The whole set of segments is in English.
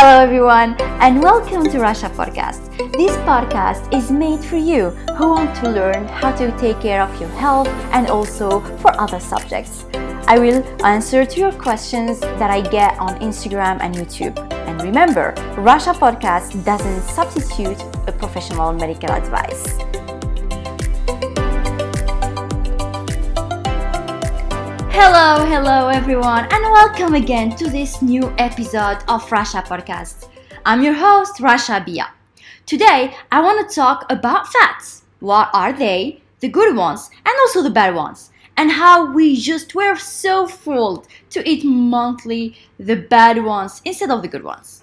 Hello, everyone, and welcome to Rasha Podcast. This podcast is made for you who want to learn how to take care of your health and also for other subjects. I will answer to your questions that I get on Instagram and YouTube. And remember, Rasha Podcast doesn't substitute a professional medical advice. Hello, hello everyone, and welcome again to this new episode of Rasha Podcast. I'm your host, Rasha Bia. Today, I want to talk about fats. What are they? The good ones and also the bad ones. And how we just were so fooled to eat monthly the bad ones instead of the good ones.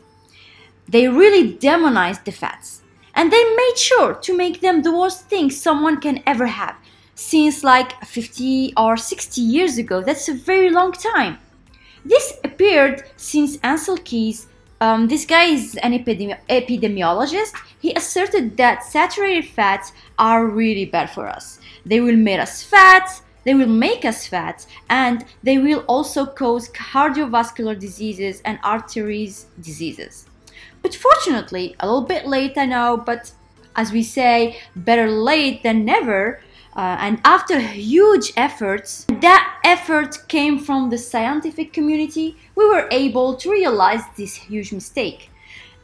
They really demonized the fats. And they made sure to make them the worst thing someone can ever have since like 50 or 60 years ago. That's a very long time. This appeared since Ancel Keys, um, this guy is an epidemi- epidemiologist. He asserted that saturated fats are really bad for us. They will make us fat, they will make us fat, and they will also cause cardiovascular diseases and arteries diseases. But fortunately, a little bit late, I know, but as we say, better late than never. Uh, and after huge efforts, that effort came from the scientific community, we were able to realize this huge mistake.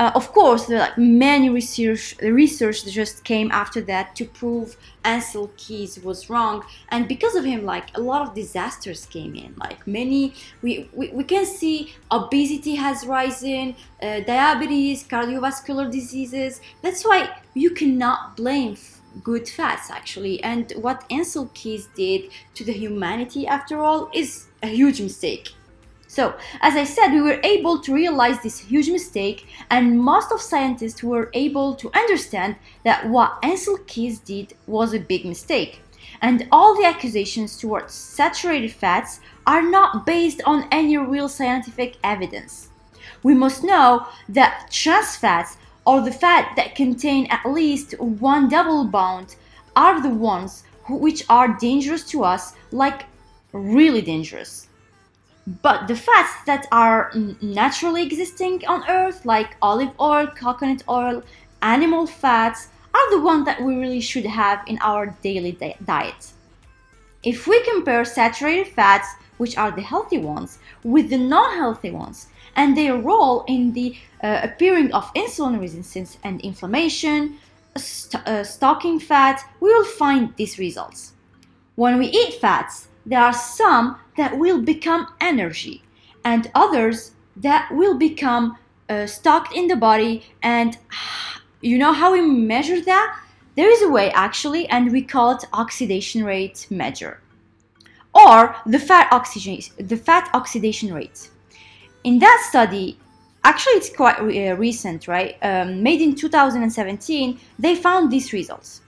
Uh, of course, there like many research The research just came after that to prove Ancel Keys was wrong, and because of him, like a lot of disasters came in. Like many, we we, we can see obesity has risen, uh, diabetes, cardiovascular diseases. That's why you cannot blame good fats actually. And what Ancel Keys did to the humanity after all is a huge mistake. So as i said we were able to realize this huge mistake and most of scientists were able to understand that what Ancel Keys did was a big mistake. And all the accusations towards saturated fats are not based on any real scientific evidence. We must know that trans fats or the fat that contain at least one double bond are the ones which are dangerous to us, like really dangerous. But the fats that are naturally existing on Earth, like olive oil, coconut oil, animal fats, are the ones that we really should have in our daily di- diet. If we compare saturated fats, which are the healthy ones, with the non healthy ones, and their role in the uh, appearing of insulin resistance and inflammation, st- uh, stocking fat, we will find these results. When we eat fats, there are some that will become energy and others that will become uh, stocked in the body and you know how we measure that there is a way actually and we call it oxidation rate measure or the fat oxygen the fat oxidation rate in that study, actually it's quite uh, recent, right? Um, made in 2017, they found these results.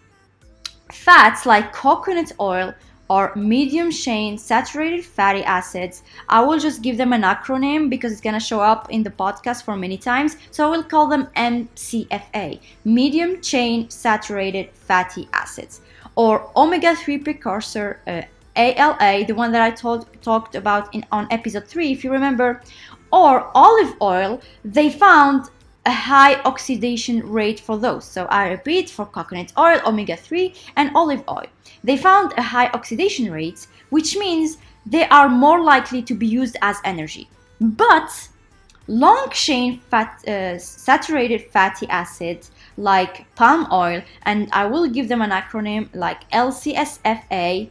Fats like coconut oil or medium chain saturated fatty acids. I will just give them an acronym because it's going to show up in the podcast for many times. So I will call them MCFA, medium chain saturated fatty acids, or omega 3 precursor uh, ALA, the one that I told, talked about in, on episode 3, if you remember, or olive oil, they found a high oxidation rate for those. So I repeat for coconut oil, omega 3, and olive oil. They found a high oxidation rate, which means they are more likely to be used as energy. But long chain fat, uh, saturated fatty acids like palm oil, and I will give them an acronym like LCSFA,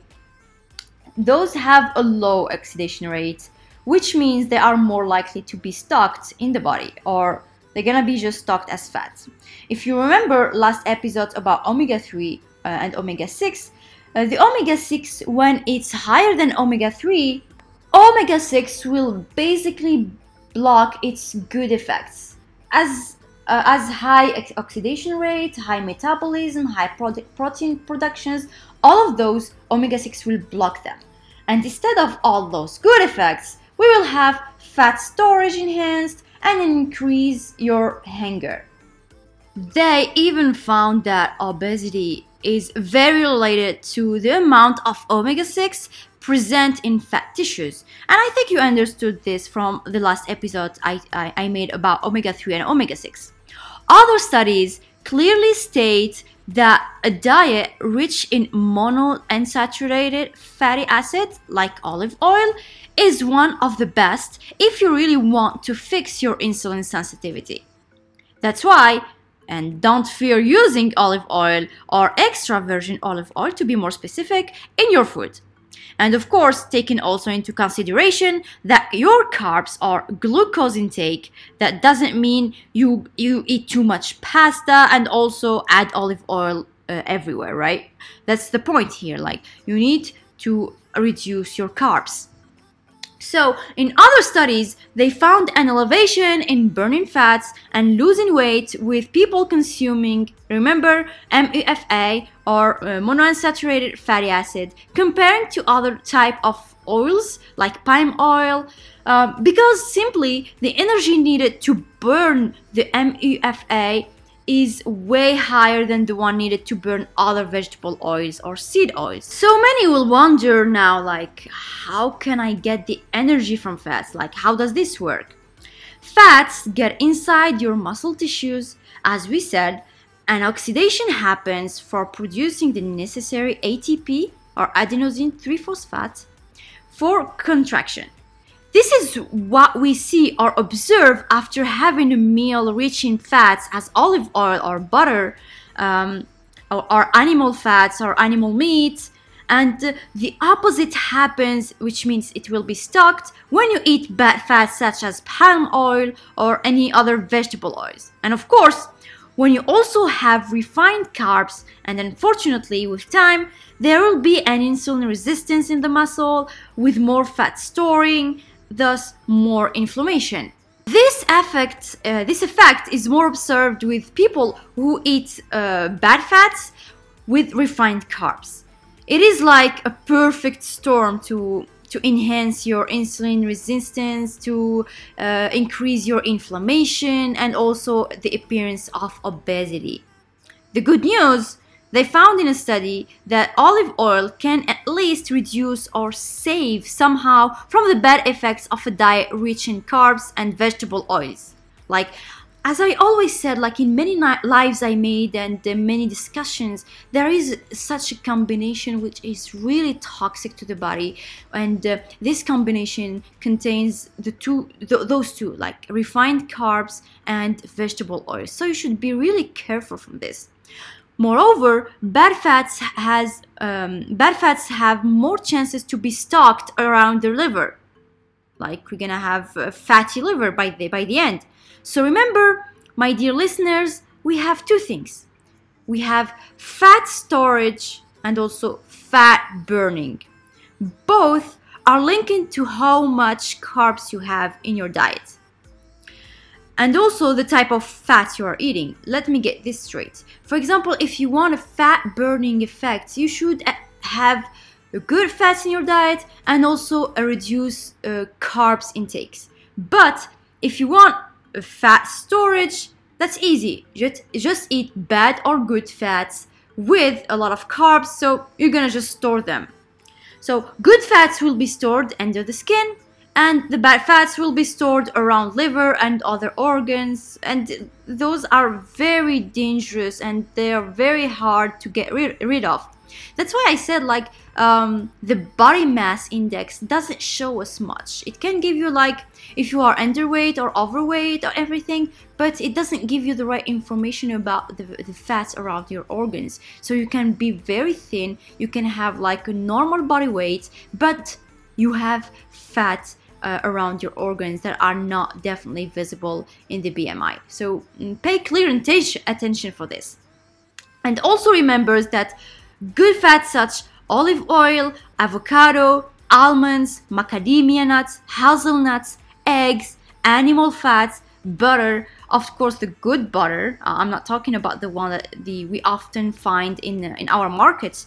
those have a low oxidation rate which means they are more likely to be stocked in the body or they're gonna be just stocked as fats. If you remember last episode about omega 3 uh, and omega 6, uh, the omega 6, when it's higher than omega 3, omega 6 will basically block its good effects. As uh, as high oxidation rate, high metabolism, high protein productions, all of those omega 6 will block them. And instead of all those good effects, we will have fat storage enhanced and increase your hunger. They even found that obesity is very related to the amount of omega 6 present in fat tissues. And I think you understood this from the last episode I, I, I made about omega 3 and omega 6. Other studies clearly state that a diet rich in monounsaturated fatty acids like olive oil is one of the best if you really want to fix your insulin sensitivity. That's why, and don't fear using olive oil or extra virgin olive oil to be more specific in your food. And of course, taking also into consideration that your carbs are glucose intake, that doesn't mean you you eat too much pasta and also add olive oil uh, everywhere, right? That's the point here. Like you need to reduce your carbs. So, in other studies, they found an elevation in burning fats and losing weight with people consuming, remember, MUFA or uh, monounsaturated fatty acid, comparing to other type of oils like palm oil, uh, because simply the energy needed to burn the MUFA is way higher than the one needed to burn other vegetable oils or seed oils. So many will wonder now like how can I get the energy from fats? Like how does this work? Fats get inside your muscle tissues as we said and oxidation happens for producing the necessary ATP or adenosine 3-phosphate for contraction. This is what we see or observe after having a meal rich in fats as olive oil or butter, um, or, or, animal fats or animal meat. And the opposite happens, which means it will be stocked when you eat bad fats such as palm oil or any other vegetable oils. And of course, when you also have refined carbs, and unfortunately, with time, there will be an insulin resistance in the muscle with more fat storing thus more inflammation. This effect, uh, this effect is more observed with people who eat uh, bad fats with refined carbs. It is like a perfect storm to to enhance your insulin resistance, to uh, increase your inflammation, and also the appearance of obesity. The good news they found in a study that olive oil can at least reduce or save somehow from the bad effects of a diet rich in carbs and vegetable oils. Like, as I always said, like in many lives I made and many discussions, there is such a combination which is really toxic to the body, and uh, this combination contains the two, th- those two, like refined carbs and vegetable oils. So you should be really careful from this. Moreover, bad fats has um, bad fats have more chances to be stocked around the liver. Like we're gonna have a fatty liver by the by the end. So remember, my dear listeners, we have two things. We have fat storage and also fat burning. Both are linked to how much carbs you have in your diet and also the type of fat you are eating. Let me get this straight. For example, if you want a fat burning effect, you should have a good fats in your diet and also a reduced uh, carbs intakes. But if you want a fat storage, that's easy. Just, just eat bad or good fats with a lot of carbs, so you're gonna just store them. So good fats will be stored under the skin and the bad fats will be stored around liver and other organs. And those are very dangerous and they are very hard to get rid, of. That's why i said like um, the body mass index doesn't show us much. It can give you like if you are underweight or overweight or everything but it doesn't give you the right information about the, the fats around your organs. So you can be very thin you can have like a normal body weight but you have fat uh, around your organs that are not definitely visible in the BMI. So mm, pay clear attention for this. And also remembers that good fats such olive oil, avocado, almonds, macadamia nuts, hazelnuts, eggs, animal fats, butter, of course the good butter. Uh, I'm not talking about the one that the we often find in in our markets.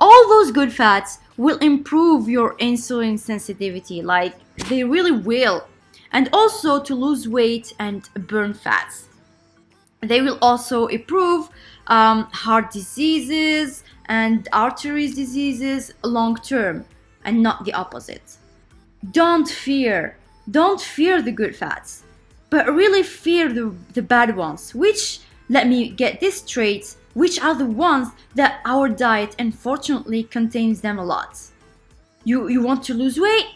All those good fats will improve your insulin sensitivity like they really will and also to lose weight and burn fats they will also improve um, heart diseases and arteries diseases long term and not the opposite. Don't fear, don't fear the good fats, but really fear the, the bad ones, which, let me get this straight, which are the ones that our diet unfortunately contains them a lot. You, you want to lose weight?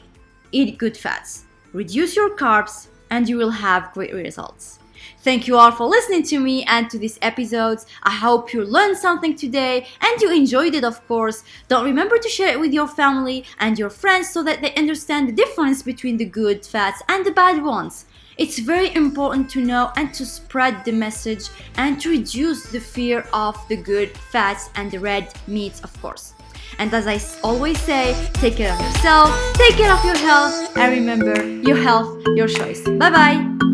Eat good fats. Reduce your carbs and you will have great results. Thank you all for listening to me and to these episodes. I hope you learned something today and you enjoyed it, of course. Don't remember to share it with your family and your friends so that they understand the difference between the good fats and the bad ones. It's very important to know and to spread the message and to reduce the fear of the good fats and the red meats, of course. And as I always say, take care of yourself, take care of your health, and remember your health, your choice. Bye bye.